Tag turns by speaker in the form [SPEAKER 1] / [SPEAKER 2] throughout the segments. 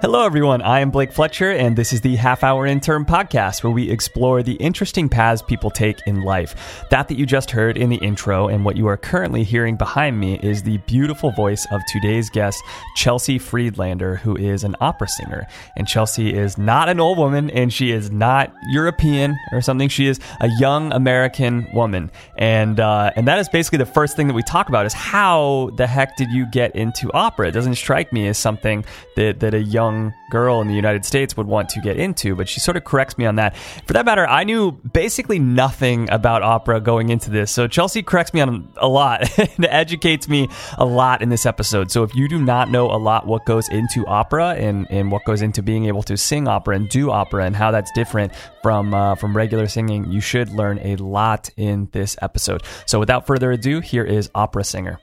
[SPEAKER 1] Hello, everyone. I am Blake Fletcher, and this is the Half Hour Intern podcast where we explore the interesting paths people take in life. That that you just heard in the intro and what you are currently hearing behind me is the beautiful voice of today's guest, Chelsea Friedlander, who is an opera singer. And Chelsea is not an old woman, and she is not European or something. She is a young American woman, and uh, and that is basically the first thing that we talk about: is how the heck did you get into opera? It doesn't strike me as something that that a young young girl in the United States would want to get into, but she sort of corrects me on that. For that matter, I knew basically nothing about opera going into this, so Chelsea corrects me on a lot and educates me a lot in this episode. So if you do not know a lot what goes into opera and, and what goes into being able to sing opera and do opera and how that's different from uh, from regular singing, you should learn a lot in this episode. So without further ado, here is opera singer.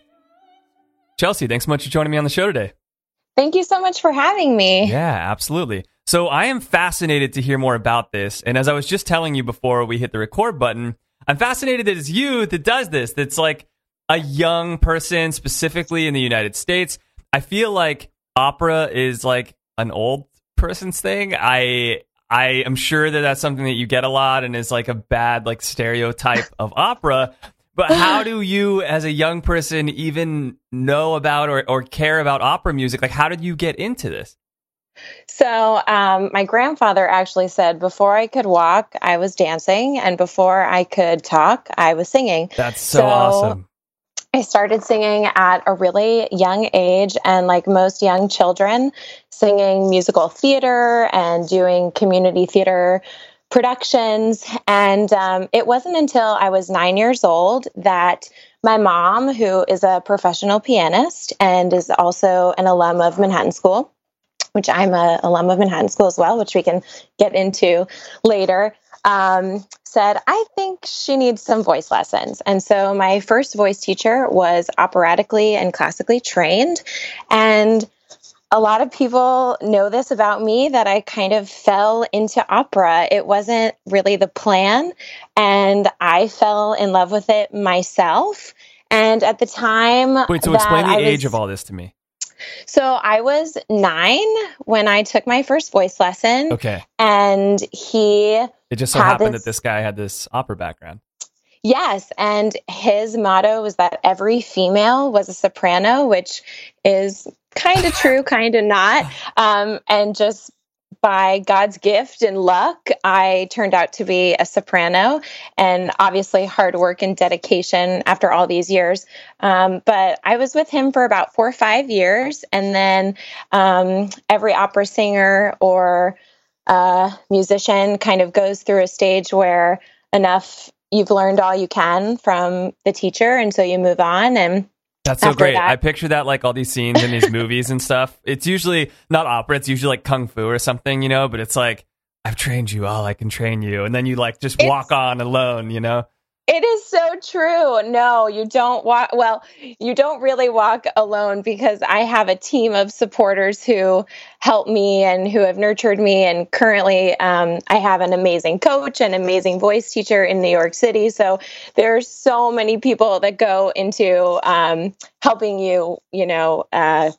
[SPEAKER 1] Chelsea, thanks so much for joining me on the show today.
[SPEAKER 2] Thank you so much for having me.
[SPEAKER 1] Yeah, absolutely. So I am fascinated to hear more about this. And as I was just telling you before we hit the record button, I'm fascinated that it's you that does this. That's like a young person, specifically in the United States. I feel like opera is like an old person's thing. I I am sure that that's something that you get a lot and is like a bad like stereotype of opera. But how do you, as a young person, even know about or, or care about opera music? Like, how did you get into this?
[SPEAKER 2] So, um, my grandfather actually said, before I could walk, I was dancing, and before I could talk, I was singing.
[SPEAKER 1] That's so, so awesome.
[SPEAKER 2] I started singing at a really young age, and like most young children, singing musical theater and doing community theater productions. And um, it wasn't until I was nine years old that my mom, who is a professional pianist and is also an alum of Manhattan School, which I'm a alum of Manhattan School as well, which we can get into later, um, said, I think she needs some voice lessons. And so my first voice teacher was operatically and classically trained. And a lot of people know this about me that I kind of fell into opera. It wasn't really the plan, and I fell in love with it myself. And at the time,
[SPEAKER 1] wait, so explain the I age was, of all this to me.
[SPEAKER 2] So I was nine when I took my first voice lesson.
[SPEAKER 1] Okay,
[SPEAKER 2] and he.
[SPEAKER 1] It just so happened this, that this guy had this opera background.
[SPEAKER 2] Yes, and his motto was that every female was a soprano, which is kind of true, kind of not. Um, and just by God's gift and luck, I turned out to be a soprano, and obviously hard work and dedication after all these years. Um, but I was with him for about four or five years, and then um, every opera singer or uh, musician kind of goes through a stage where enough you've learned all you can from the teacher and so you move on and
[SPEAKER 1] that's so great. That. I picture that like all these scenes in these movies and stuff. It's usually not opera, it's usually like kung fu or something, you know, but it's like I've trained you all I can train you and then you like just it's, walk on alone, you know.
[SPEAKER 2] It is so true. No, you don't walk. Well, you don't really walk alone because I have a team of supporters who help me and who have nurtured me. And currently, um, I have an amazing coach, and amazing voice teacher in New York City. So there's so many people that go into um, helping you, you know, uh,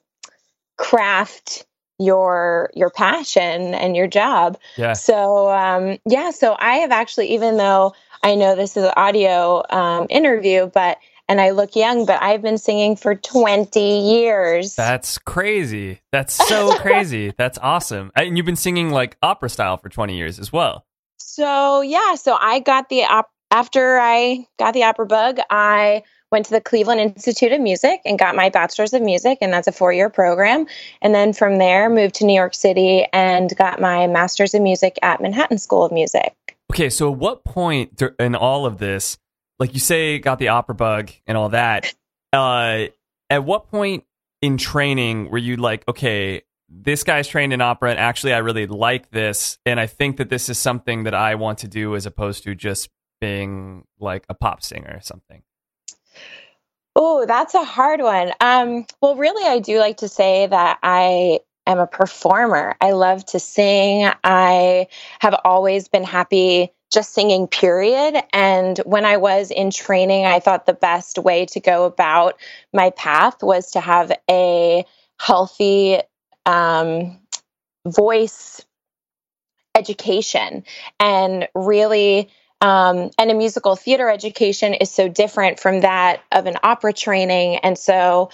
[SPEAKER 2] craft your your passion and your job.
[SPEAKER 1] Yeah.
[SPEAKER 2] So um, yeah. So I have actually, even though I know this is an audio um, interview, but and I look young, but I've been singing for 20 years.
[SPEAKER 1] That's crazy. That's so crazy. That's awesome. And you've been singing like opera style for 20 years as well.
[SPEAKER 2] So, yeah, so I got the op- after I got the opera bug, I went to the Cleveland Institute of Music and got my bachelor's of music and that's a 4-year program. And then from there moved to New York City and got my master's of music at Manhattan School of Music.
[SPEAKER 1] Okay, so at what point in all of this, like you say, got the opera bug and all that? Uh, at what point in training were you like, okay, this guy's trained in opera, and actually, I really like this, and I think that this is something that I want to do as opposed to just being like a pop singer or something?
[SPEAKER 2] Oh, that's a hard one. Um, well, really, I do like to say that I am a performer. I love to sing. I have always been happy just singing, period. And when I was in training, I thought the best way to go about my path was to have a healthy, um, voice education and really um, and a musical theater education is so different from that of an opera training and so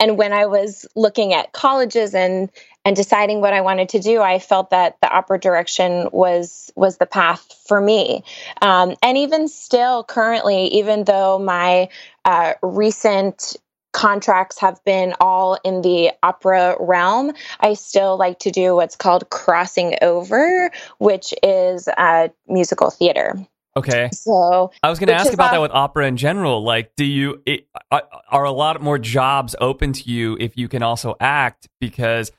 [SPEAKER 2] and when i was looking at colleges and and deciding what i wanted to do i felt that the opera direction was was the path for me um, and even still currently even though my uh, recent contracts have been all in the opera realm, I still like to do what's called crossing over, which is uh, musical theater.
[SPEAKER 1] Okay.
[SPEAKER 2] So
[SPEAKER 1] I was going to ask about that with opera in general. Like, do you it, are a lot more jobs open to you if you can also act? Because,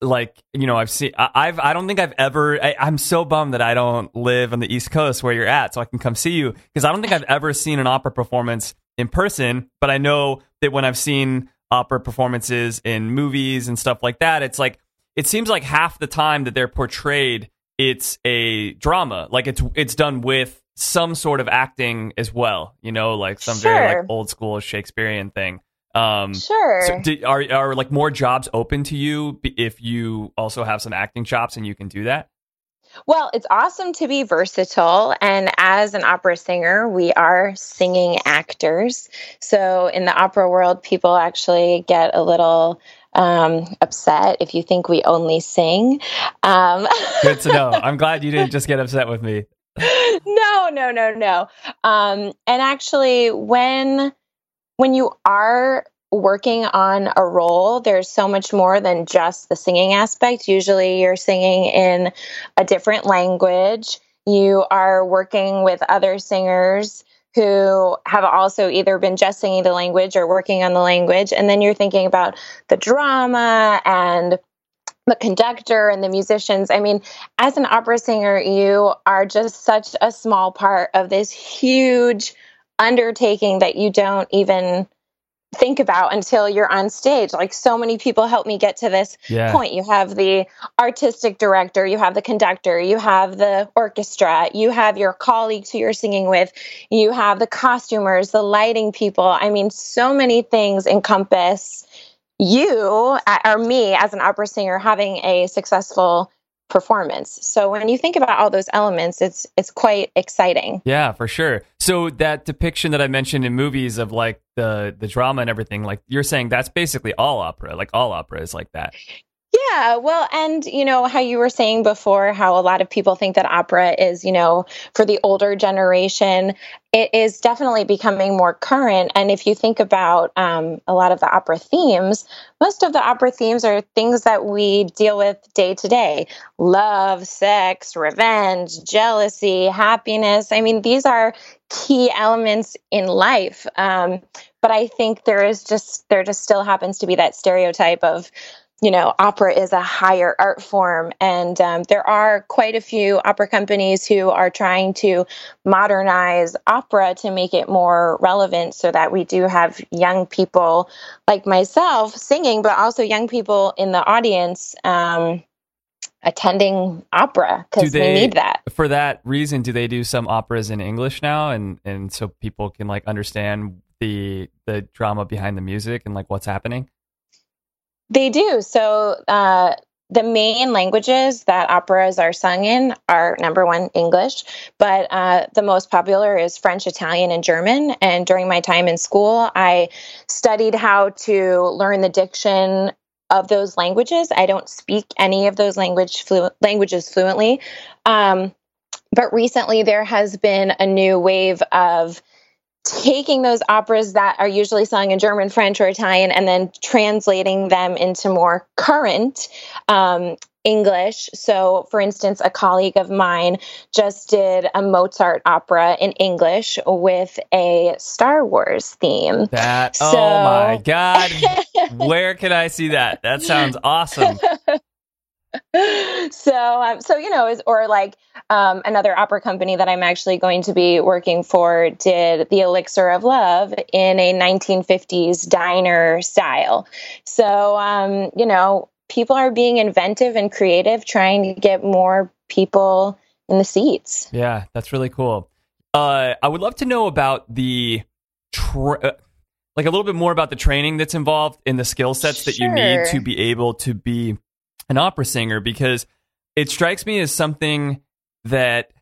[SPEAKER 1] like, you know, I've seen, I've, I don't think I've ever. I, I'm so bummed that I don't live on the East Coast where you're at, so I can come see you. Because I don't think I've ever seen an opera performance in person, but I know that when I've seen opera performances in movies and stuff like that, it's like it seems like half the time that they're portrayed, it's a drama. Like it's it's done with some sort of acting as well. You know, like some sure. very like old school Shakespearean thing.
[SPEAKER 2] Um, sure.
[SPEAKER 1] So do, are are like more jobs open to you if you also have some acting chops and you can do that?
[SPEAKER 2] Well, it's awesome to be versatile. And as an opera singer, we are singing actors. So in the opera world, people actually get a little um, upset if you think we only sing. Um,
[SPEAKER 1] Good to know. I'm glad you didn't just get upset with me.
[SPEAKER 2] no, no, no, no. Um, and actually, when when you are working on a role, there's so much more than just the singing aspect. Usually, you're singing in a different language. You are working with other singers who have also either been just singing the language or working on the language. And then you're thinking about the drama and the conductor and the musicians. I mean, as an opera singer, you are just such a small part of this huge undertaking that you don't even think about until you're on stage. Like so many people help me get to this yeah. point. You have the artistic director, you have the conductor, you have the orchestra, you have your colleagues who you're singing with, you have the costumers, the lighting people. I mean, so many things encompass you uh, or me as an opera singer having a successful performance. So when you think about all those elements, it's it's quite exciting.
[SPEAKER 1] Yeah, for sure. So that depiction that I mentioned in movies of like the the drama and everything, like you're saying that's basically all opera. Like all opera is like that.
[SPEAKER 2] Yeah, well, and you know how you were saying before how a lot of people think that opera is, you know, for the older generation. It is definitely becoming more current. And if you think about um, a lot of the opera themes, most of the opera themes are things that we deal with day to day love, sex, revenge, jealousy, happiness. I mean, these are key elements in life. Um, but I think there is just, there just still happens to be that stereotype of, you know, opera is a higher art form. And um, there are quite a few opera companies who are trying to modernize opera to make it more relevant so that we do have young people like myself singing, but also young people in the audience. Um, attending opera because we need that
[SPEAKER 1] for that reason do they do some operas in english now and and so people can like understand the the drama behind the music and like what's happening
[SPEAKER 2] they do. So uh, the main languages that operas are sung in are number one English, but uh, the most popular is French, Italian, and German. And during my time in school, I studied how to learn the diction of those languages. I don't speak any of those language flu- languages fluently. Um, but recently, there has been a new wave of taking those operas that are usually sung in German, French, or Italian and then translating them into more current um, English. So, for instance, a colleague of mine just did a Mozart opera in English with a Star Wars theme.
[SPEAKER 1] That, so, oh my God. Where can I see that? That sounds awesome.
[SPEAKER 2] so um, so you know is or like um, another opera company that i'm actually going to be working for did the elixir of love in a 1950s diner style. So um, you know people are being inventive and creative trying to get more people in the seats.
[SPEAKER 1] Yeah that's really cool. Uh, i would love to know about the tra- uh, like a little bit more about the training that's involved in the skill sets that sure. you need to be able to be an opera singer because it strikes me as something that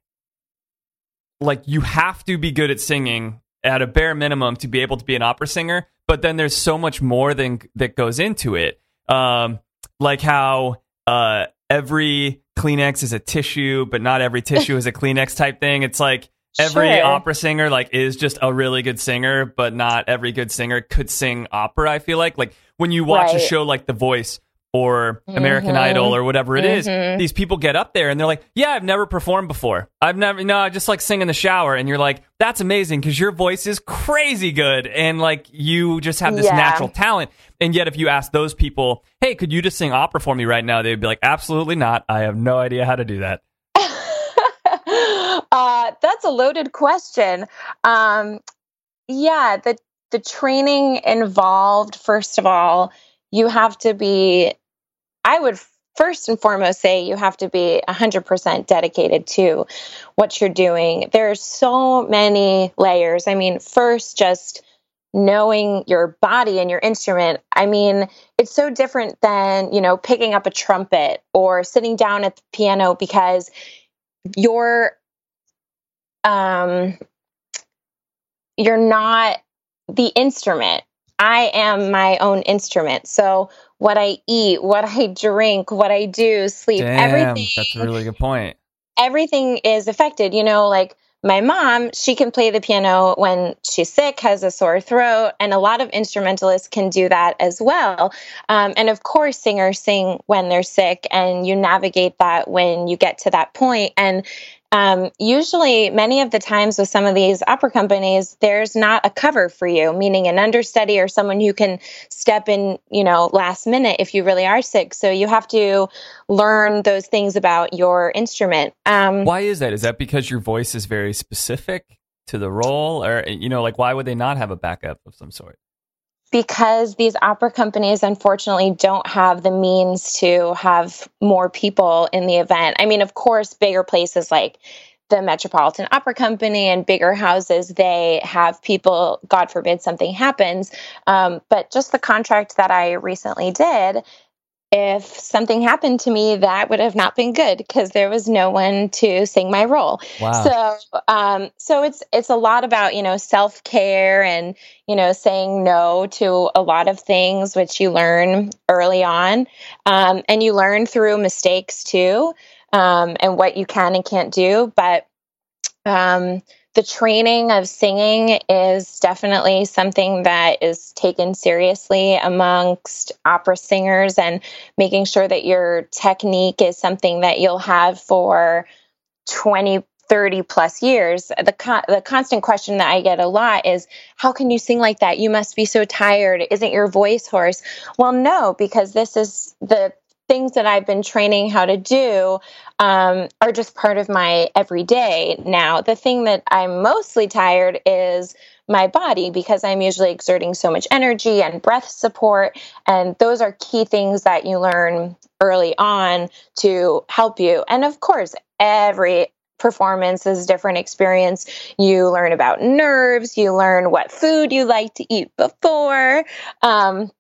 [SPEAKER 1] like you have to be good at singing at a bare minimum to be able to be an opera singer but then there's so much more than that goes into it um, like how uh, every kleenex is a tissue but not every tissue is a kleenex type thing it's like every sure. opera singer like is just a really good singer but not every good singer could sing opera i feel like like when you watch right. a show like the voice or American mm-hmm. Idol or whatever it is, mm-hmm. these people get up there and they're like, "Yeah, I've never performed before. I've never no, I just like sing in the shower." And you're like, "That's amazing because your voice is crazy good and like you just have this yeah. natural talent." And yet if you ask those people, "Hey, could you just sing opera for me right now?" they'd be like, "Absolutely not. I have no idea how to do that."
[SPEAKER 2] uh, that's a loaded question. Um, yeah, the the training involved first of all you have to be I would first and foremost say you have to be 100% dedicated to what you're doing. There's so many layers. I mean, first, just knowing your body and your instrument. I mean, it's so different than, you know, picking up a trumpet or sitting down at the piano because you're um you're not the instrument. I am my own instrument. So what I eat, what I drink, what I do, sleep,
[SPEAKER 1] Damn,
[SPEAKER 2] everything.
[SPEAKER 1] That's a really good point.
[SPEAKER 2] Everything is affected. You know, like my mom, she can play the piano when she's sick, has a sore throat, and a lot of instrumentalists can do that as well. Um, and of course, singers sing when they're sick, and you navigate that when you get to that point. And um, usually, many of the times with some of these opera companies, there's not a cover for you, meaning an understudy or someone who can step in, you know, last minute if you really are sick. So you have to learn those things about your instrument.
[SPEAKER 1] Um, why is that? Is that because your voice is very specific to the role, or you know, like why would they not have a backup of some sort?
[SPEAKER 2] Because these opera companies unfortunately don't have the means to have more people in the event. I mean, of course, bigger places like the Metropolitan Opera Company and bigger houses, they have people, God forbid something happens. Um, but just the contract that I recently did, if something happened to me, that would have not been good because there was no one to sing my role. Wow. So, um, so it's it's a lot about you know self care and you know saying no to a lot of things, which you learn early on, um, and you learn through mistakes too, um, and what you can and can't do. But um, the training of singing is definitely something that is taken seriously amongst opera singers and making sure that your technique is something that you'll have for 20 30 plus years. The the constant question that i get a lot is how can you sing like that? You must be so tired. Isn't your voice hoarse? Well no because this is the things that I've been training how to do um, are just part of my everyday now. The thing that I'm mostly tired is my body because I'm usually exerting so much energy and breath support. And those are key things that you learn early on to help you. And of course, every performance is a different experience. You learn about nerves, you learn what food you like to eat before. Um,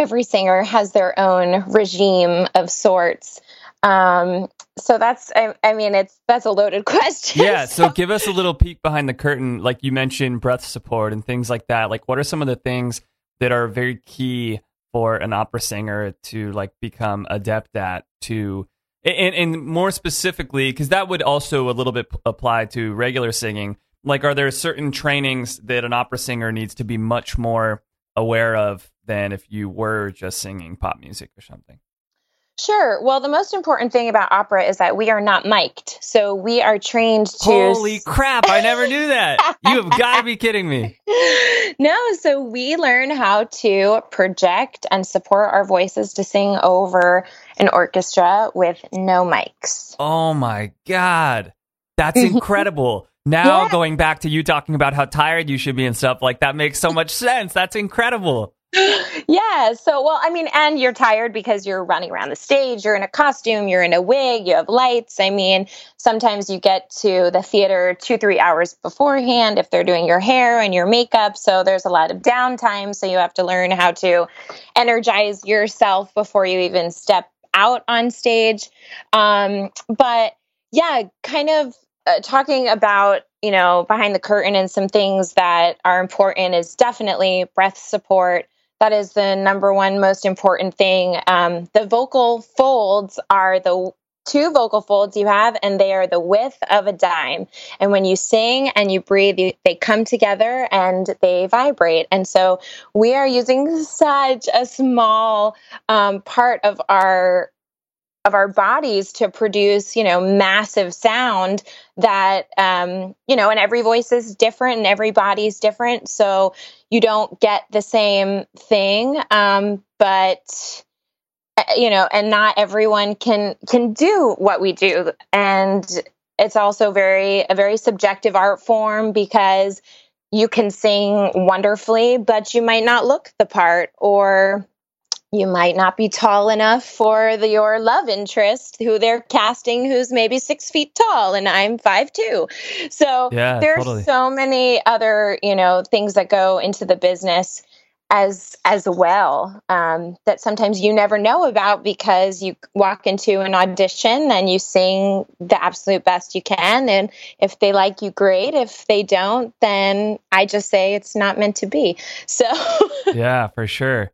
[SPEAKER 2] every singer has their own regime of sorts. Um, so that's, I, I, mean, it's that's a loaded question.
[SPEAKER 1] Yeah. So. so give us a little peek behind the curtain. Like you mentioned, breath support and things like that. Like, what are some of the things that are very key for an opera singer to like become adept at to and, and more specifically because that would also a little bit apply to regular singing like are there certain trainings that an opera singer needs to be much more aware of than if you were just singing pop music or something?
[SPEAKER 2] Sure. Well, the most important thing about opera is that we are not mic'd. So we are trained to.
[SPEAKER 1] Holy crap. I never knew that. you have got to be kidding me.
[SPEAKER 2] No. So we learn how to project and support our voices to sing over an orchestra with no mics.
[SPEAKER 1] Oh my God. That's incredible. now, yeah. going back to you talking about how tired you should be and stuff, like that makes so much sense. That's incredible
[SPEAKER 2] yeah. So, well, I mean, and you're tired because you're running around the stage, you're in a costume, you're in a wig, you have lights. I mean, sometimes you get to the theater two, three hours beforehand if they're doing your hair and your makeup. So, there's a lot of downtime. So, you have to learn how to energize yourself before you even step out on stage. Um, but yeah, kind of uh, talking about you know behind the curtain and some things that are important is definitely breath support. That is the number one most important thing. Um, the vocal folds are the two vocal folds you have and they are the width of a dime. And when you sing and you breathe you, they come together and they vibrate. And so we are using such a small um, part of our of our bodies to produce you know massive sound that um, you know and every voice is different and every body is different. So you don't get the same thing um, but uh, you know and not everyone can can do what we do. And it's also very a very subjective art form because you can sing wonderfully but you might not look the part or you might not be tall enough for the, your love interest who they're casting who's maybe six feet tall and i'm five two so yeah, there's totally. so many other you know things that go into the business as as well um, that sometimes you never know about because you walk into an audition and you sing the absolute best you can. And if they like you great. If they don't then i just say it's not meant to be. So
[SPEAKER 1] yeah for sure.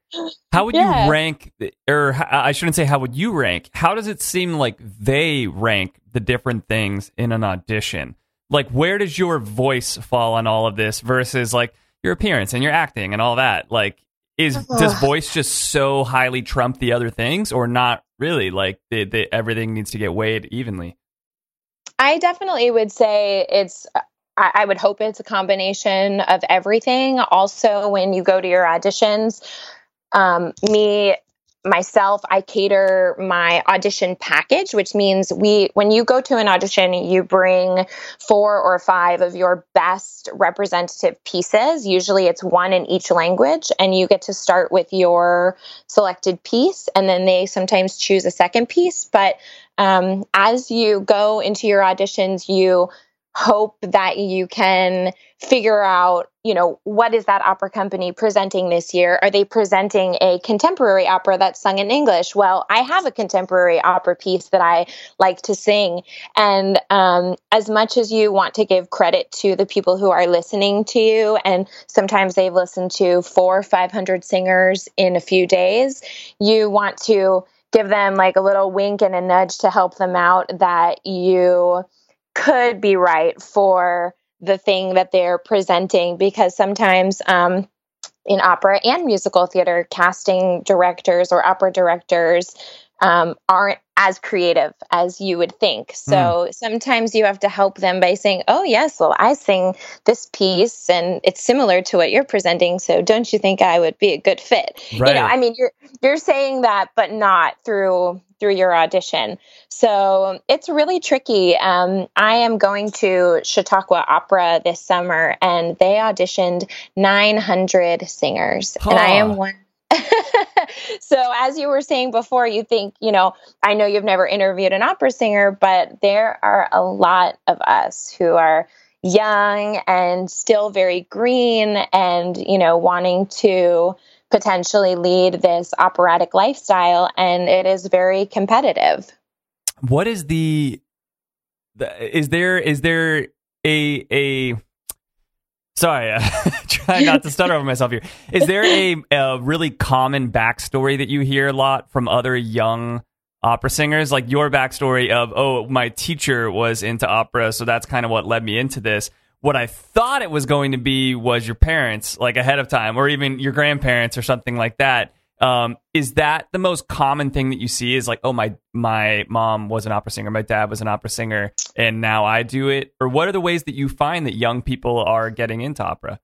[SPEAKER 1] How would yeah. you rank or i shouldn't say how would you rank. How does it seem like they rank the different things in an audition? Like where does your voice fall on all of this versus like your appearance and your acting and all that. Like, is does voice just so highly trump the other things, or not really? Like, the, the, everything needs to get weighed evenly.
[SPEAKER 2] I definitely would say it's. I, I would hope it's a combination of everything. Also, when you go to your auditions, um, me myself i cater my audition package which means we when you go to an audition you bring four or five of your best representative pieces. Usually it's one in each language and you get to start with your selected piece and then they sometimes choose a second piece. But um, as you go into your auditions you hope that you can figure out you know what is that opera company presenting this year? Are they presenting a contemporary opera that's sung in english? Well i have a contemporary opera piece that i like to sing. And um, as much as you want to give credit to the people who are listening to you and sometimes they've listened to four or five hundred singers in a few days you want to give them like a little wink and a nudge to help them out that you could be right for the thing that they're presenting because sometimes um, in opera and musical theater, casting directors or opera directors um, aren't as creative as you would think. So mm. sometimes you have to help them by saying, "Oh yes, well I sing this piece and it's similar to what you're presenting, so don't you think I would be a good fit?" Right. You know, I mean, you're you're saying that but not through through your audition. So it's really tricky. Um, I am going to Chautauqua Opera this summer, and they auditioned 900 singers, huh. and I am one. so as you were saying before you think you know i know you've never interviewed an opera singer but there are a lot of us who are young and still very green and you know wanting to potentially lead this operatic lifestyle and it is very competitive.
[SPEAKER 1] What is the, the is there is there a a sorry uh, trying not to stutter over myself here. Is there a, a really common backstory that you hear a lot from other young opera singers? Like your backstory of oh my teacher was into opera so that's kind of what led me into this what I thought it was going to be was your parents, like ahead of time, or even your grandparents or something like that. Um, is that the most common thing that you see? Is like, oh my my mom was an opera singer, my dad was an opera singer, and now I do it. Or what are the ways that you find that young people are getting into opera?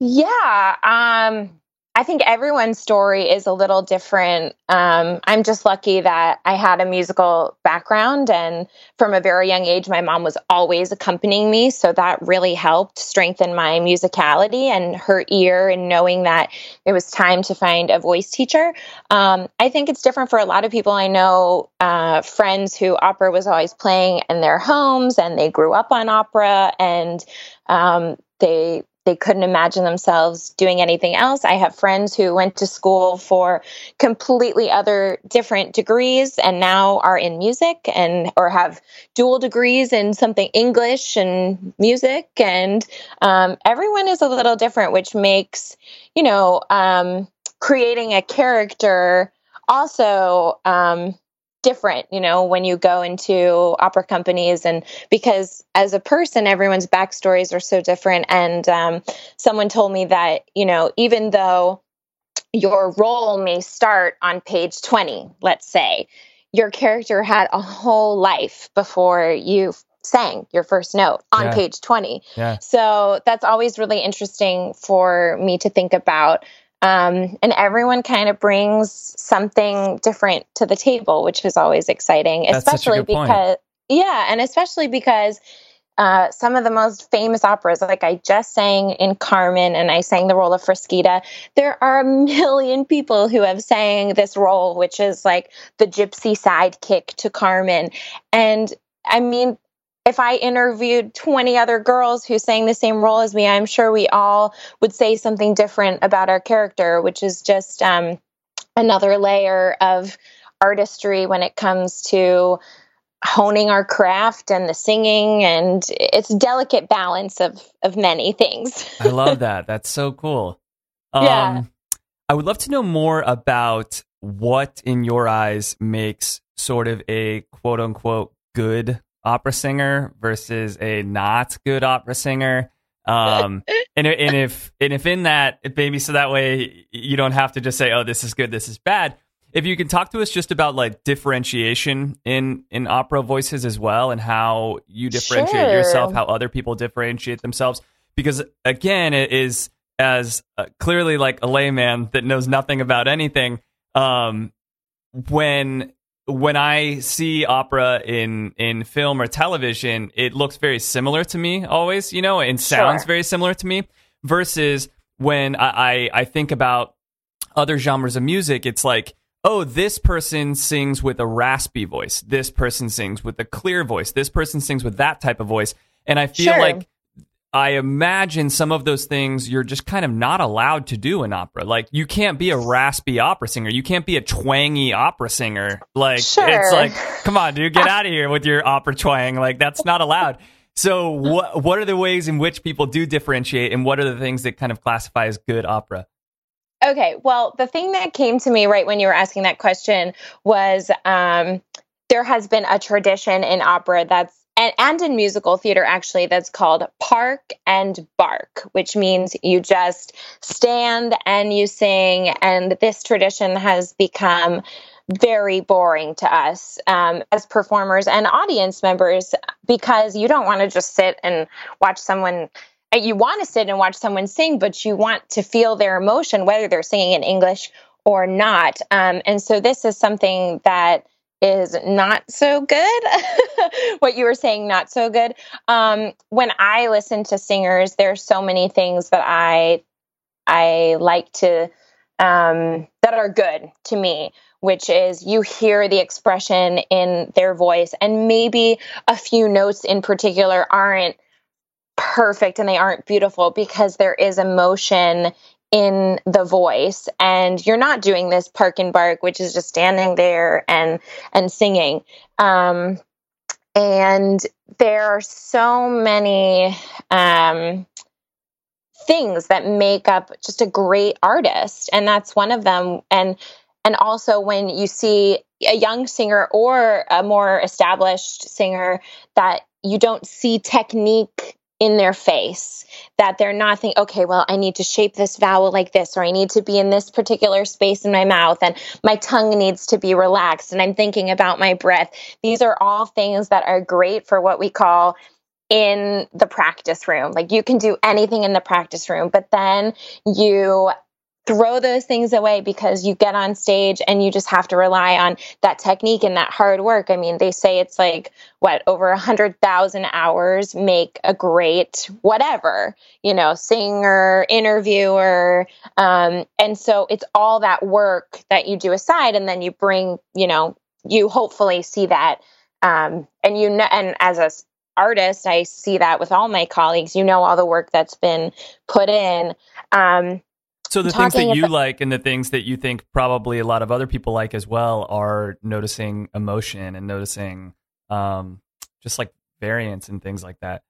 [SPEAKER 2] Yeah, um, I think everyone's story is a little different. Um, I'm just lucky that I had a musical background, and from a very young age, my mom was always accompanying me. So that really helped strengthen my musicality and her ear, and knowing that it was time to find a voice teacher. Um, I think it's different for a lot of people. I know uh, friends who opera was always playing in their homes, and they grew up on opera, and um, they they couldn't imagine themselves doing anything else. I have friends who went to school for completely other different degrees and now are in music and or have dual degrees in something English and music. And um, everyone is a little different, which makes, you know, um, creating a character also um, different, you know, when you go into opera companies and because as a person, everyone's backstories are so different. And um, someone told me that, you know, even though your role may start on page 20, let's say, your character had a whole life before you sang your first note on yeah. page 20. Yeah. So that's always really interesting for me to think about um, and everyone kind of brings something different to the table, which is always exciting,
[SPEAKER 1] That's
[SPEAKER 2] especially because,
[SPEAKER 1] point.
[SPEAKER 2] yeah, and especially because uh, some of the most famous operas, like I just sang in Carmen and I sang the role of Frasquita, there are a million people who have sang this role, which is like the gypsy sidekick to Carmen. And I mean, if I interviewed 20 other girls who sang the same role as me, I'm sure we all would say something different about our character, which is just um, another layer of artistry when it comes to honing our craft and the singing and it's delicate balance of of many things.
[SPEAKER 1] I love that. That's so cool. Um, yeah. I would love to know more about what in your eyes makes sort of a quote unquote good opera singer versus a not good opera singer. Um, and, and if and if in that maybe so that way you don't have to just say oh this is good this is bad. If you can talk to us just about like differentiation in in opera voices as well and how you differentiate sure. yourself, how other people differentiate themselves, because again it is as uh, clearly like a layman that knows nothing about anything. Um, when when I see opera in in film or television, it looks very similar to me always, you know, and sounds sure. very similar to me. Versus when I, I, I think about other genres of music, it's like, oh, this person sings with a raspy voice. This person sings with a clear voice. This person sings with that type of voice. And I feel sure. like I imagine some of those things you're just kind of not allowed to do in opera. Like you can't be a raspy opera singer. You can't be a twangy opera singer. Like sure. it's like, come on, dude, get out of here with your opera twang. Like that's not allowed. So what what are the ways in which people do differentiate and what are the things that kind of classify as good opera?
[SPEAKER 2] Okay, well, the thing that came to me right when you were asking that question was um, there has been a tradition in opera that's and, and in musical theater actually that's called park and bark which means you just stand and you sing. And this tradition has become very boring to us um, as performers and audience members because you don't want to just sit and watch someone you want to sit and watch someone sing but you want to feel their emotion whether they're singing in english or not. Um, and so this is something that is not so good. what you were saying, not so good. Um, when I listen to singers, there's so many things that I I like to um, that are good to me. Which is you hear the expression in their voice, and maybe a few notes in particular aren't perfect and they aren't beautiful because there is emotion in the voice and you're not doing this park and bark which is just standing there and and singing. Um and there are so many um things that make up just a great artist and that's one of them. And and also when you see a young singer or a more established singer that you don't see technique in their face that they're not thinking, okay, well, I need to shape this vowel like this, or I need to be in this particular space in my mouth, and my tongue needs to be relaxed, and I'm thinking about my breath. These are all things that are great for what we call in the practice room. Like you can do anything in the practice room, but then you throw those things away because you get on stage and you just have to rely on that technique and that hard work. I mean, they say it's like what over a hundred thousand hours make a great whatever, you know, singer, interviewer. Um, and so it's all that work that you do aside and then you bring, you know, you hopefully see that um, and you know, and as a artist, I see that with all my colleagues. You know all the work that's been put in. Um,
[SPEAKER 1] so the things that you about, like and the things that you think probably a lot of other people like as well are noticing emotion and noticing um, just like variance and things like that.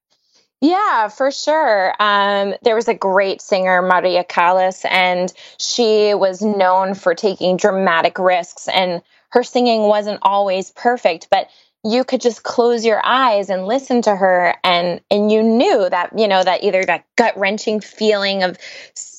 [SPEAKER 2] Yeah, for sure. Um, there was a great singer, Maria Callas, and she was known for taking dramatic risks, and her singing wasn't always perfect, but you could just close your eyes and listen to her and and you knew that you know that either that gut wrenching feeling of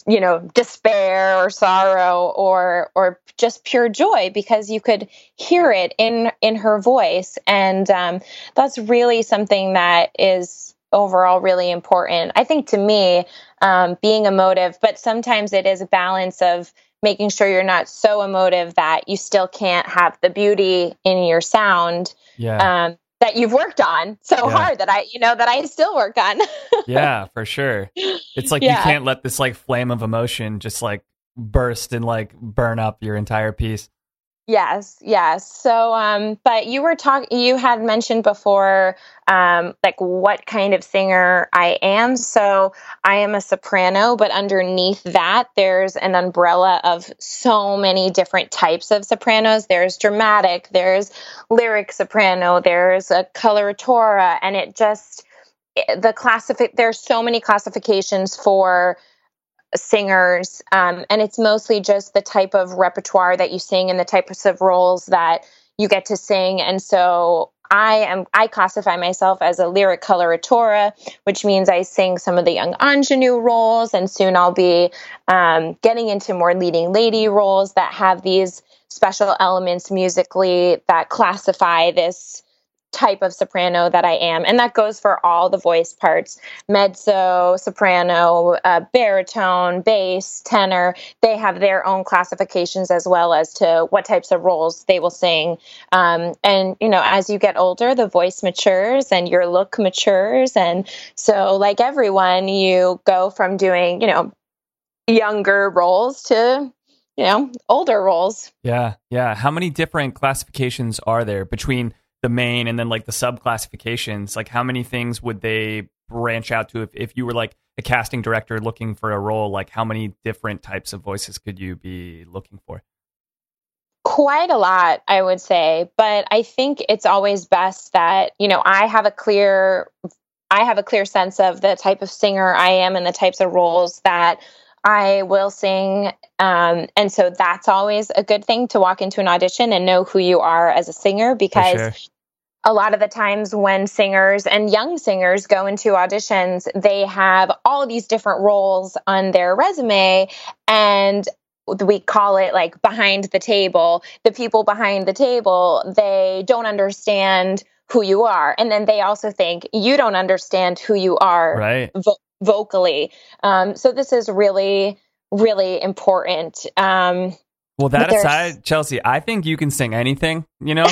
[SPEAKER 2] you know despair or sorrow or or just pure joy because you could hear it in in her voice. And um, that's really something that is overall really important. I think to me um, being emotive but sometimes it is a balance of making sure you're not so emotive that you still can't have the beauty in your sound
[SPEAKER 1] yeah. Um,
[SPEAKER 2] that you've worked on so yeah. hard that I, you know, that I still work on.
[SPEAKER 1] yeah, for sure. It's like yeah. you can't let this like flame of emotion just like burst and like burn up your entire piece.
[SPEAKER 2] Yes, yes. So, um, but you were talking, you had mentioned before, um, like what kind of singer I am. So, I am a soprano, but underneath that, there's an umbrella of so many different types of sopranos. There's dramatic, there's lyric soprano, there's a coloratura, and it just, the classific, there's so many classifications for singers um, and it's mostly just the type of repertoire that you sing and the types of roles that you get to sing. And so i am i classify myself as a lyric coloratura which means i sing some of the young ingenue roles and soon i'll be um, getting into more leading lady roles that have these special elements musically that classify this type of soprano that I am. And that goes for all the voice parts mezzo, soprano, uh, baritone, bass, tenor. They have their own classifications as well as to what types of roles they will sing. Um, and, you know, as you get older, the voice matures and your look matures. And so, like everyone, you go from doing, you know, younger roles to you know older roles
[SPEAKER 1] yeah yeah how many different classifications are there between the main and then like the sub classifications like how many things would they branch out to if, if you were like a casting director looking for a role like how many different types of voices could you be looking for?
[SPEAKER 2] Quite a lot i would say but i think it's always best that you know i have a clear i have a clear sense of the type of singer i am and the types of roles that I will sing. Um, and so that's always a good thing to walk into an audition and know who you are as a singer because sure. a lot of the times when singers and young singers go into auditions, they have all these different roles on their resume and we call it like behind the table. The people behind the table, they don't understand who you are. And then they also think you don't understand who you are
[SPEAKER 1] right.
[SPEAKER 2] vo- vocally. Um, so this is really, really important. Um,
[SPEAKER 1] well, that aside, Chelsea, I think you can sing anything. You know,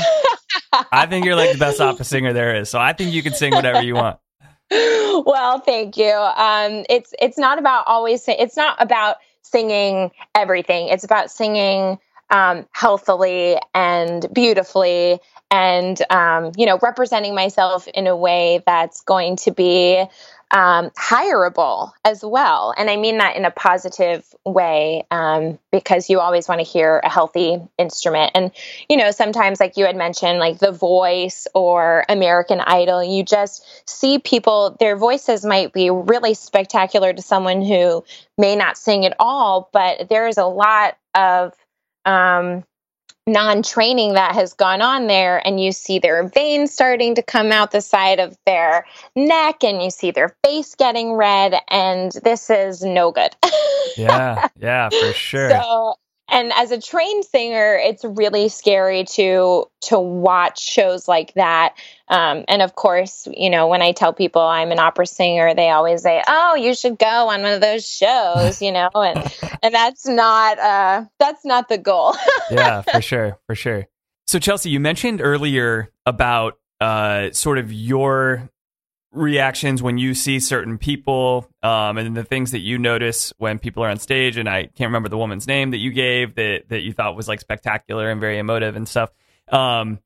[SPEAKER 1] I think you're like the best opera singer there is. So I think you can sing whatever you want.
[SPEAKER 2] Well, thank you. Um, it's it's not about always. sing- It's not about singing everything. It's about singing um, healthily and beautifully, and um, you know, representing myself in a way that's going to be um, hireable as well. And I mean that in a positive way um, because you always want to hear a healthy instrument. And, you know, sometimes, like you had mentioned, like The Voice or American Idol, you just see people, their voices might be really spectacular to someone who may not sing at all, but there is a lot of, um, non training that has gone on there, and you see their veins starting to come out the side of their neck, and you see their face getting red, and this is no good.
[SPEAKER 1] yeah, yeah, for sure.
[SPEAKER 2] So, and as a trained singer it's really scary to to watch shows like that. Um, and of course you know when i tell people i'm an opera singer they always say oh you should go on one of those shows you know and and that's not uh that's not the goal.
[SPEAKER 1] Yeah for sure for sure. So chelsea you mentioned earlier about uh sort of your reactions when you see certain people um, and the things that you notice when people are on stage and i can't remember the woman's name that you gave that, that you thought was like spectacular and very emotive and stuff um,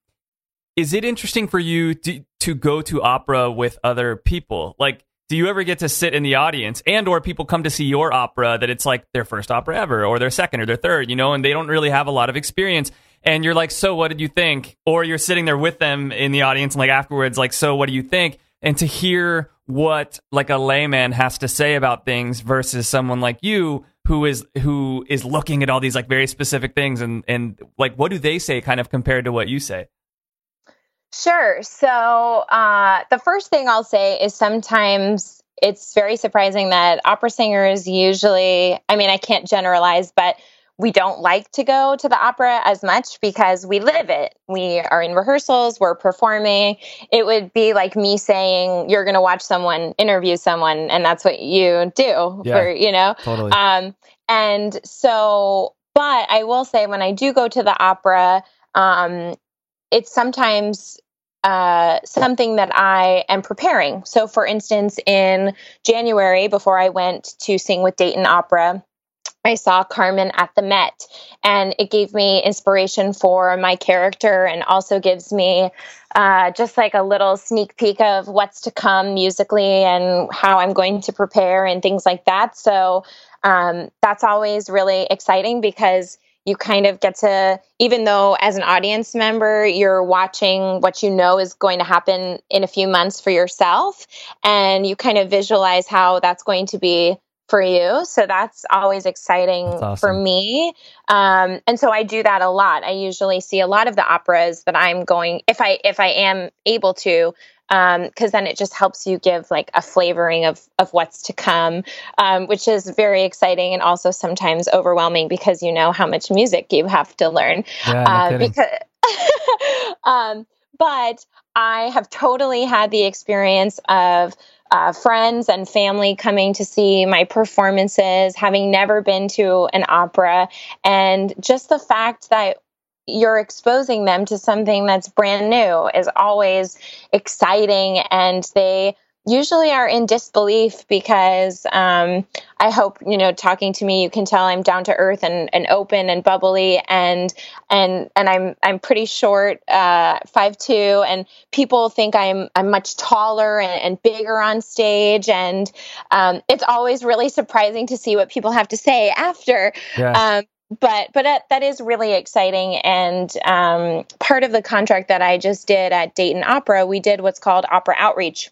[SPEAKER 1] is it interesting for you do, to go to opera with other people? Like, do you ever get to sit in the audience and or people come to see your opera that it's like their first opera ever or their second or their third, you know, and they don't really have a lot of experience and you're like, "So what did you think?" Or you're sitting there with them in the audience and like afterwards like, "So what do you think?" And to hear what like a layman has to say about things versus someone like you who is who is looking at all these like very specific things and and like what do they say kind of compared to what you say?
[SPEAKER 2] Sure. So uh, the first thing I'll say is sometimes it's very surprising that opera singers usually, I mean, I can't generalize, but we don't like to go to the opera as much because we live it. We are in rehearsals, we're performing. It would be like me saying you're going to watch someone interview someone and that's what you do yeah, for, you know.
[SPEAKER 1] Totally.
[SPEAKER 2] Um and so but I will say when I do go to the opera um it's sometimes uh, something that I am preparing. So, for instance, in January, before I went to sing with Dayton Opera, I saw Carmen at the Met, and it gave me inspiration for my character and also gives me uh, just like a little sneak peek of what's to come musically and how I'm going to prepare and things like that. So, um, that's always really exciting because you kind of get to even though as an audience member you're watching what you know is going to happen in a few months for yourself and you kind of visualize how that's going to be for you so that's always exciting that's awesome. for me um, and so i do that a lot i usually see a lot of the operas that i'm going if i if i am able to because um, then it just helps you give like a flavoring of of what's to come, um, which is very exciting and also sometimes overwhelming because you know how much music you have to learn.
[SPEAKER 1] Yeah, no uh, because,
[SPEAKER 2] um, but I have totally had the experience of. Uh, friends and family coming to see my performances, having never been to an opera, and just the fact that you're exposing them to something that's brand new is always exciting. And they usually are in disbelief because um, I hope you know talking to me you can tell I'm down to earth and, and open and bubbly and and and I'm I'm pretty short uh, five two and people think I'm I'm much taller and, and bigger on stage and um, it's always really surprising to see what people have to say after.
[SPEAKER 1] Yeah. Um,
[SPEAKER 2] but but that, that is really exciting and um, part of the contract that i just did at dayton opera we did what's called opera outreach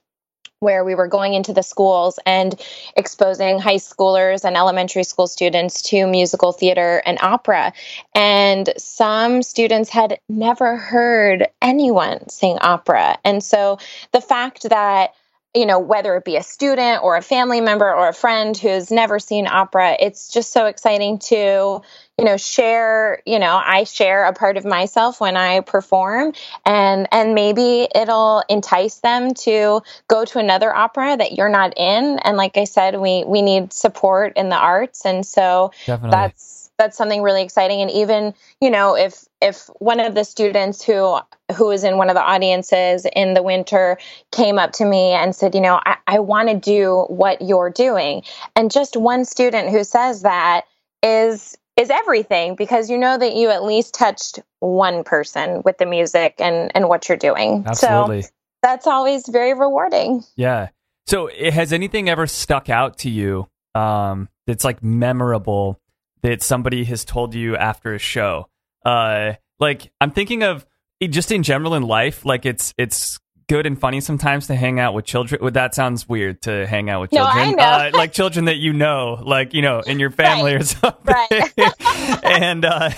[SPEAKER 2] where we were going into the schools and exposing high schoolers and elementary school students to musical theater and opera. And some students had never heard anyone sing opera. And so the fact that you know, whether it be a student or a family member or a friend who's never seen opera, it's just so exciting to, you know share you know i share a part of myself when i perform and and maybe it'll entice them to go to another opera that you're not in and like i said we we need support in the arts and so
[SPEAKER 1] Definitely.
[SPEAKER 2] that's that's something really exciting and even you know if if one of the students who who is in one of the audiences in the winter came up to me and said you know i, I want to do what you're doing and just one student who says that is is everything because you know that you at least touched one person with the music and and what you're doing.
[SPEAKER 1] Absolutely.
[SPEAKER 2] So that's always very rewarding.
[SPEAKER 1] Yeah. So has anything ever stuck out to you um that's like memorable that somebody has told you after a show? Uh like I'm thinking of just in general in life, like it's it's good and funny sometimes to hang out with children. Well, that sounds weird to hang out with children,
[SPEAKER 2] no, uh,
[SPEAKER 1] like children that you know, like you know, in your family
[SPEAKER 2] right.
[SPEAKER 1] or something. Right. and uh,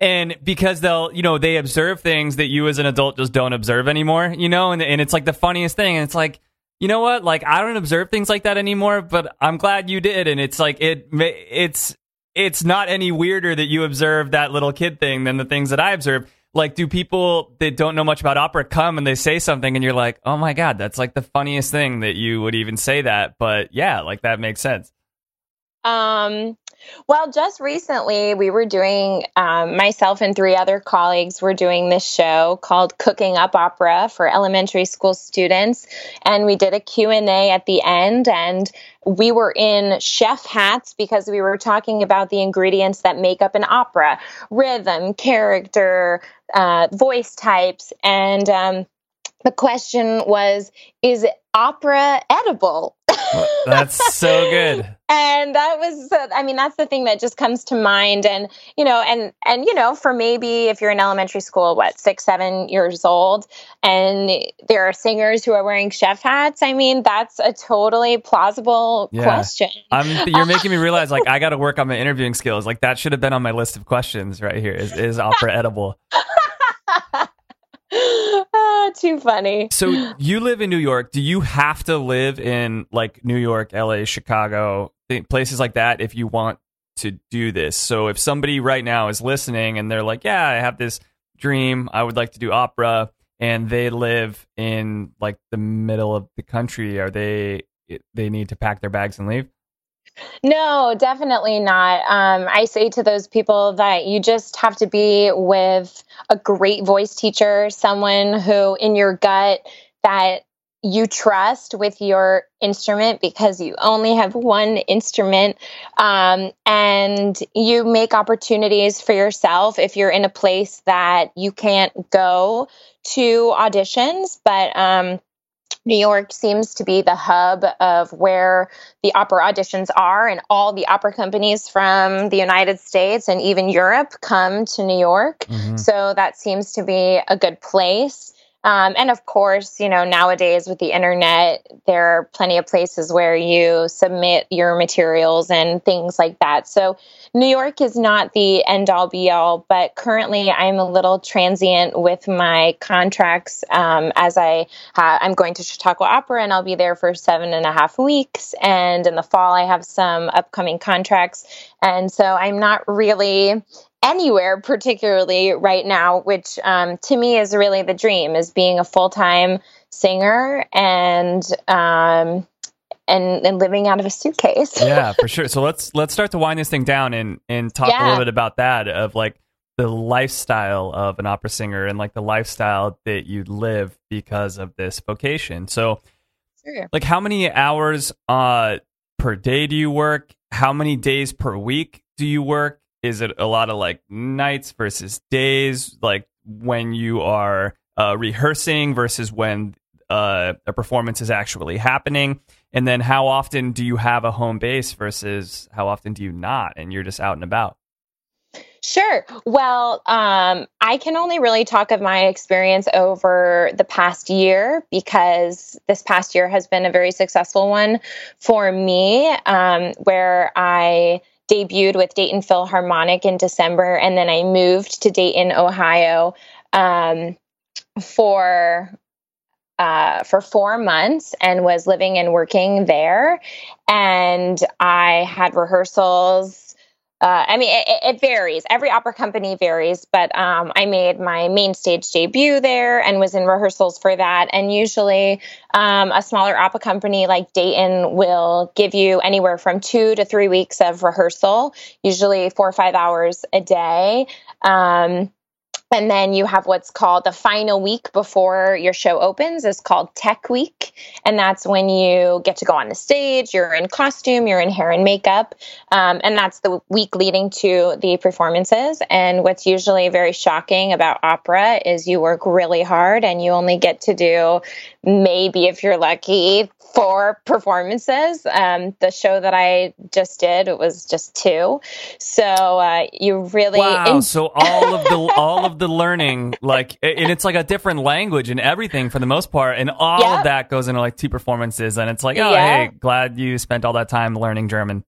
[SPEAKER 1] and because they'll, you know, they observe things that you as an adult just don't observe anymore, you know, and and it's like the funniest thing, and it's like. You know what? Like I don't observe things like that anymore, but I'm glad you did, and it's like it. It's it's not any weirder that you observe that little kid thing than the things that I observe. Like do people that don't know much about opera come and they say something and you're like oh my god that's like the funniest thing that you would even say that. But yeah like that makes sense.
[SPEAKER 2] Um well just recently we were doing um, myself and three other colleagues were doing this show called cooking up opera for elementary school students. And we did a q&a at the end and we were in chef hats because we were talking about the ingredients that make up an opera rhythm character uh, voice types. And um, the question was, is opera edible?
[SPEAKER 1] That's so good.
[SPEAKER 2] and that was, I mean, that's the thing that just comes to mind. And, you know, and, and, you know, for maybe if you're in elementary school, what, six, seven years old, and there are singers who are wearing chef hats, I mean, that's a totally plausible yeah. question.
[SPEAKER 1] I'm, you're making me realize, like, I got to work on my interviewing skills. Like, that should have been on my list of questions right here. Is, is opera edible?
[SPEAKER 2] too funny.
[SPEAKER 1] So you live in New York. Do you have to live in like New York, LA, Chicago, places like that if you want to do this? So if somebody right now is listening and they're like, "Yeah, I have this dream. I would like to do opera." And they live in like the middle of the country. Are they they need to pack their bags and leave?
[SPEAKER 2] No, definitely not. Um, I say to those people that you just have to be with a great voice teacher, someone who, in your gut, that you trust with your instrument because you only have one instrument um, and you make opportunities for yourself if you're in a place that you can't go to auditions but um, New York seems to be the hub of where the opera auditions are, and all the opera companies from the United States and even Europe come to New York. Mm-hmm. So that seems to be a good place. Um, and of course, you know, nowadays with the internet, there are plenty of places where you submit your materials and things like that. So, New York is not the end all be all, but currently I'm a little transient with my contracts um, as I I'm going to Chautauqua Opera and I'll be there for seven and a half weeks. And in the fall, I have some upcoming contracts. And so I'm not really anywhere particularly right now which um, to me is really the dream is being a full-time singer and um, and and living out of a suitcase.
[SPEAKER 1] Yeah for sure. So let's let's start to wind this thing down and and talk yeah. a little bit about that of like the lifestyle of an opera singer and like the lifestyle that you live because of this vocation. So sure. like how many hours uh per day do you work? How many days per week do you work is it a lot of like nights versus days? Like when you are uh, rehearsing versus when uh, a performance is actually happening? And then how often do you have a home base versus how often do you not and you're just out and about?
[SPEAKER 2] Sure. Well, um, I can only really talk of my experience over the past year because this past year has been a very successful one for me, um, where I debuted with Dayton Philharmonic in December, and then I moved to Dayton, Ohio, um, for uh, for four months and was living and working there. And I had rehearsals uh, I mean, it, it, varies. Every opera company varies, but um, I made my main stage debut there and was in rehearsals for that. And usually, um, a smaller opera company like Dayton will give you anywhere from two to three weeks of rehearsal, usually four or five hours a day. Um, and then you have what's called the final week before your show opens is called tech week and that's when you get to go on the stage you're in costume you're in hair and makeup um, and that's the week leading to the performances and what's usually very shocking about opera is you work really hard and you only get to do maybe if you're lucky four performances. Um, the show that I just did, it was just two. So uh, you really
[SPEAKER 1] wow. In- so all of the all of the learning, like, and it's like a different language and everything for the most part, and all yep. of that goes into like two performances, and it's like, oh, hey, glad you spent all that time learning German.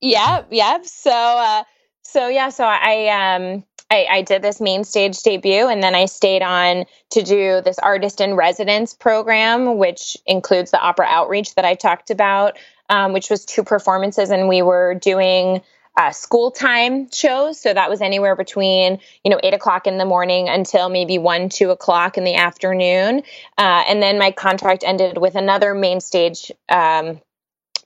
[SPEAKER 2] Yep, yep. So, uh, so yeah, so I um I, I, did this main stage debut and then I stayed on to do this artist in residence program, which includes the opera outreach that I talked about, um, which was two performances. And we were doing uh, school time shows. So that was anywhere between, you know, eight o'clock in the morning until maybe one, two o'clock in the afternoon. Uh, and then my contract ended with another main stage um,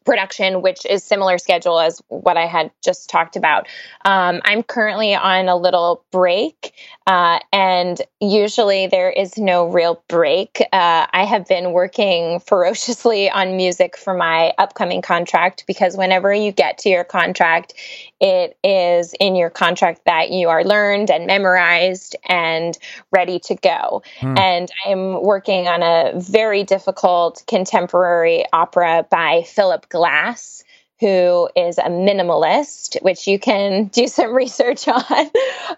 [SPEAKER 2] production, which is similar schedule as what I had just talked about. Um, I'm currently on a little break Uh, and usually there is no real break. Uh, I have been working ferociously on music for my upcoming contract because whenever you get to your contract, it is in your contract that you are learned and memorized and ready to go. Hmm. And I'm working on a very difficult contemporary opera by Philip Glass who is a minimalist, which you can do some research on.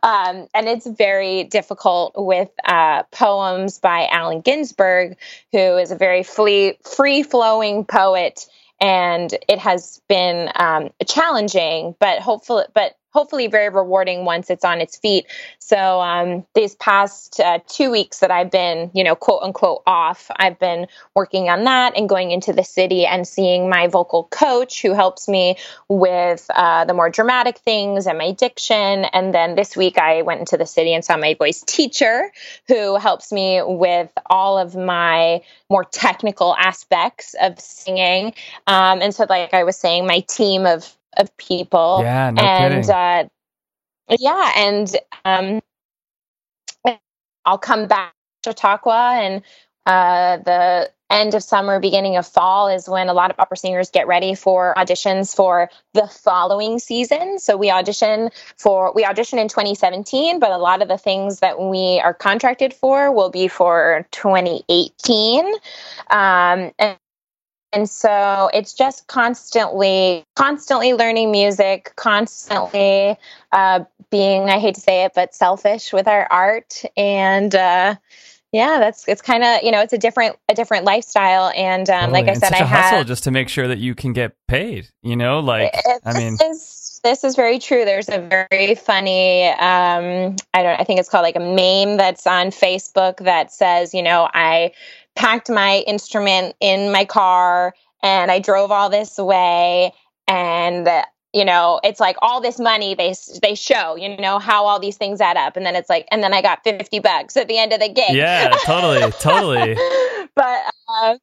[SPEAKER 2] Um, and it's very difficult with uh, poems by Allen Ginsberg, who is a very free flowing poet. And it has been um, challenging, but hopefully, but hopefully very rewarding once it's on its feet. So um, these past uh, two weeks that I've been, you know, quote unquote off, I've been working on that and going into the city and seeing my vocal coach who helps me with uh, the more dramatic things and my diction. And then this week I went into the city and saw my voice teacher who helps me with all of my more technical aspects of singing. Um, and so, like I was saying, my team of of people.
[SPEAKER 1] Yeah, no and uh,
[SPEAKER 2] yeah, and um, I'll come back to Chautauqua and uh, the end of summer, beginning of fall is when a lot of opera singers get ready for auditions for the following season. So we audition for we audition in 2017, but a lot of the things that we are contracted for will be for 2018. Um, and and so it's just constantly constantly learning music constantly uh, being i hate to say it but selfish with our art. And uh, yeah that's it's kind of you know it's a different a different lifestyle. And um, totally. like i
[SPEAKER 1] and
[SPEAKER 2] said
[SPEAKER 1] i
[SPEAKER 2] had
[SPEAKER 1] just to make sure that you can get paid you know like i mean
[SPEAKER 2] is, this is very true. There's a very funny um, i don't i think it's called like a meme that's on facebook that says you know i packed my instrument in my car and I drove all this way and you know it's like all this money they they show you know how all these things add up and then it's like and then I got 50 bucks at the end of the gig.
[SPEAKER 1] Yeah totally totally.
[SPEAKER 2] But uh,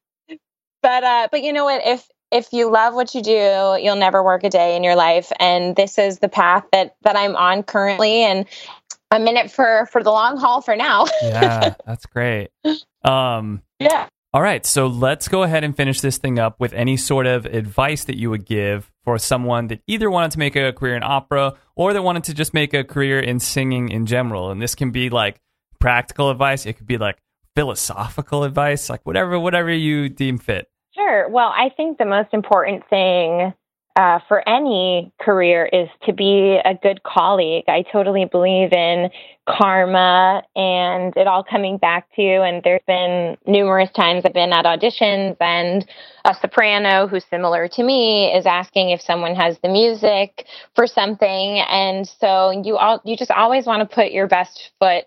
[SPEAKER 2] but uh but you know what? If if you love what you do you'll never work a day in your life and this is the path that that I'm on currently and I'm in it for for the long haul for now
[SPEAKER 1] yeah that's great um
[SPEAKER 2] yeah.
[SPEAKER 1] All right, so let's go ahead and finish this thing up with any sort of advice that you would give for someone that either wanted to make a career in opera or that wanted to just make a career in singing in general. And this can be like practical advice, it could be like philosophical advice, like whatever whatever you deem fit.
[SPEAKER 2] Sure. Well, I think the most important thing uh, for any career is to be a good colleague. I totally believe in karma and it all coming back to you. And there's been numerous times I've been at auditions and a soprano who's similar to me is asking if someone has the music for something. And so you all, you just always want to put your best foot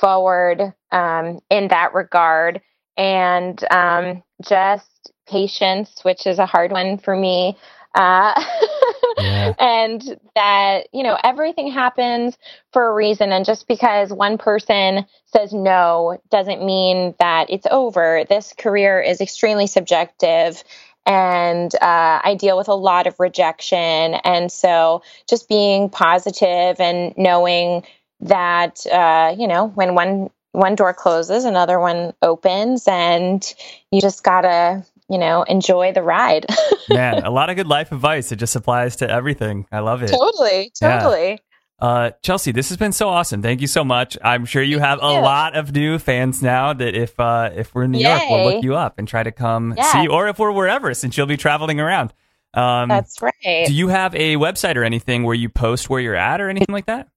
[SPEAKER 2] forward um, in that regard and um, just patience, which is a hard one for me. Uh, yeah. and that, you know, everything happens for a reason. And just because one person says no doesn't mean that it's over. This career is extremely subjective and uh, I deal with a lot of rejection. And so just being positive and knowing that, uh, you know, when one one door closes, another one opens, and you just gotta you know, enjoy the ride.
[SPEAKER 1] Man, a lot of good life advice. It just applies to everything. I love it.
[SPEAKER 2] Totally, totally.
[SPEAKER 1] Yeah. Uh, Chelsea, this has been so awesome. Thank you so much. I'm sure you have a lot of new fans now that if uh, if we're in New Yay. York, we'll look you up and try to come yeah. see, or if we're wherever, since you'll be traveling around.
[SPEAKER 2] Um, That's right.
[SPEAKER 1] Do you have a website or anything where you post where you're at or anything like that?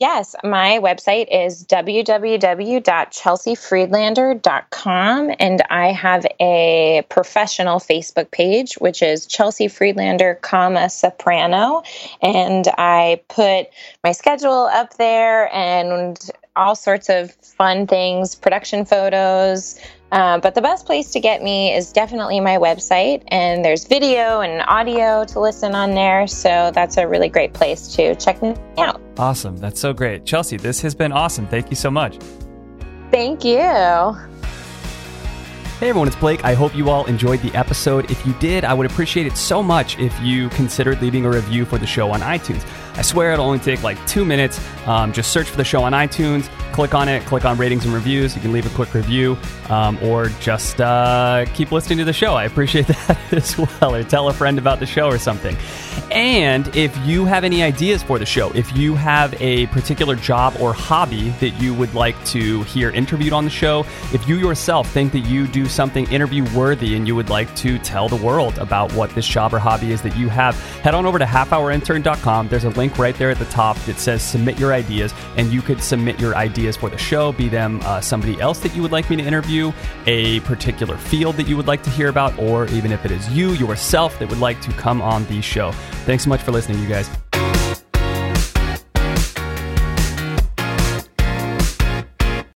[SPEAKER 2] Yes, my website is www.chelseafriedlander.com and I have a professional Facebook page which is Chelsea Friedlander, comma soprano, and I put my schedule up there and all sorts of fun things, production photos, uh, but the best place to get me is definitely my website, and there's video and audio to listen on there. So that's a really great place to check me out.
[SPEAKER 1] Awesome. That's so great. Chelsea, this has been awesome. Thank you so much.
[SPEAKER 2] Thank you.
[SPEAKER 1] Hey everyone, it's Blake. I hope you all enjoyed the episode. If you did, I would appreciate it so much if you considered leaving a review for the show on iTunes. I swear it'll only take like two minutes. Um, just search for the show on iTunes, click on it, click on ratings and reviews. You can leave a quick review um, or just uh, keep listening to the show. I appreciate that as well. Or tell a friend about the show or something. And if you have any ideas for the show, if you have a particular job or hobby that you would like to hear interviewed on the show, if you yourself think that you do something interview worthy and you would like to tell the world about what this job or hobby is that you have, head on over to halfhourintern.com. There's a link right there at the top that says submit your ideas, and you could submit your ideas for the show, be them uh, somebody else that you would like me to interview, a particular field that you would like to hear about, or even if it is you yourself that would like to come on the show. Thanks so much for listening, you guys.